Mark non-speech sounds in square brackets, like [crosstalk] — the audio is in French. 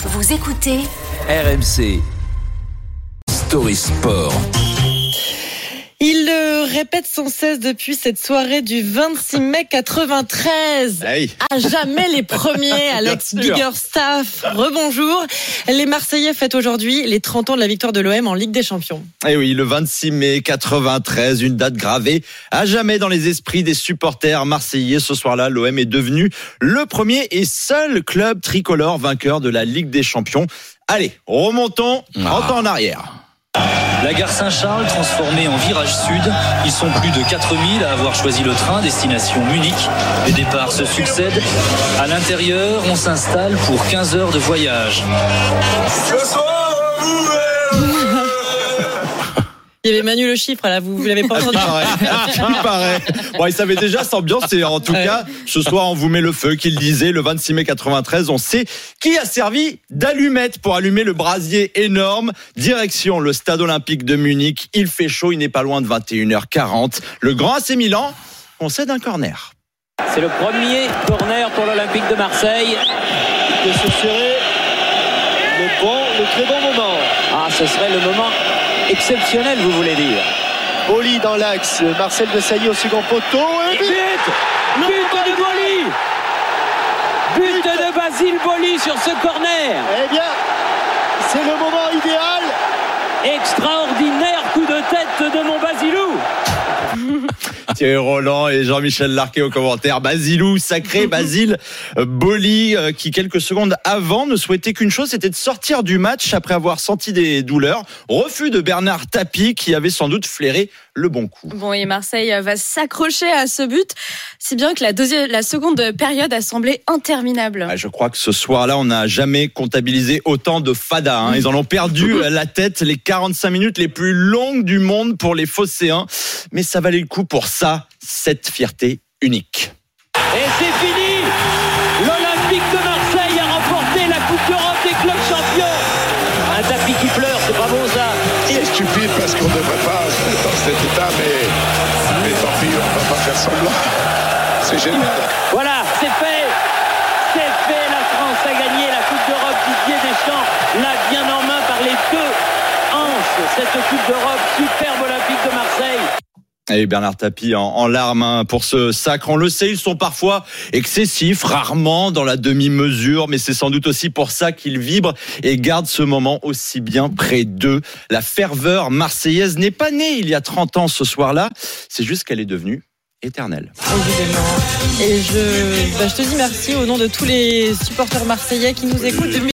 Vous écoutez RMC Story Sport. Répète sans cesse depuis cette soirée du 26 mai 93. Hey. À jamais les premiers, [laughs] Alex. Biggerstaff. Rebonjour. Les Marseillais fêtent aujourd'hui les 30 ans de la victoire de l'OM en Ligue des Champions. Eh oui, le 26 mai 93, une date gravée à jamais dans les esprits des supporters marseillais. Ce soir-là, l'OM est devenu le premier et seul club tricolore vainqueur de la Ligue des Champions. Allez, remontons 30 ans en arrière. La gare Saint-Charles transformée en virage sud. Ils sont plus de 4000 à avoir choisi le train destination Munich. Les départs se succèdent. À l'intérieur, on s'installe pour 15 heures de voyage. Il y avait Manu le chiffre là, vous, vous l'avez pas entendu Il paraît, il paraît. Bon, il savait déjà cette ambiance et en tout Ouais. cas, ce soir, on vous met le feu qu'il disait le 26 mai 93. On sait qui a servi d'allumette pour allumer le brasier énorme. Direction le stade olympique de Munich. Il fait chaud, il n'est pas loin de 21h40. Le grand AC Milan concède un corner. C'est le premier corner pour l'Olympique de Marseille. Que ce serait le bon, le très bon moment. Ah, ce serait le moment exceptionnel, vous voulez dire. Boli dans l'axe, Marcel Desailly au second poteau. Et But But de Boli But de Basile Boli sur ce corner Thierry Roland et Jean-Michel Larquet au commentaire. Basilou, sacré [laughs] Basile euh, Boli, euh, qui quelques secondes avant ne souhaitait qu'une chose, c'était de sortir du match après avoir senti des douleurs. Refus de Bernard Tapie, qui avait sans doute flairé le bon coup. Bon, et Marseille va s'accrocher à ce but, si bien que la, deuxième, la seconde période a semblé interminable. Ah, Je crois que ce soir-là, on n'a jamais comptabilisé autant de fada. hein. Ils en ont perdu [laughs] la tête les 45 minutes les plus longues du monde pour les Phocéens. Mais ça valait le coup pour ça, cette fierté unique. Et c'est fini. L'Olympique de Marseille a remporté la Coupe d'Europe des clubs champions. Un tapis qui pleure, c'est pas bon ça. C'est stupide parce qu'on ne devrait pas dans cet état, mais, mais tant pis, on ne va pas faire semblant. C'est génial. Voilà, c'est fait. C'est fait, la France a gagné la Coupe d'Europe. Didier Deschamps l'a bien en main par les deux hanches. Cette Coupe d'Europe, superbe Olympique de Marseille Et Bernard Tapie en, larmes hein, pour ce sacre. On le sait, ils sont parfois excessifs, rarement dans la demi-mesure, mais c'est sans doute aussi pour ça qu'ils vibrent et gardent ce moment aussi bien près d'eux. La ferveur marseillaise n'est pas née il y a 30 ans ce soir-là, c'est juste qu'elle est devenue éternelle. Et je, bah, je te dis merci au nom de tous les supporters marseillais qui nous écoutent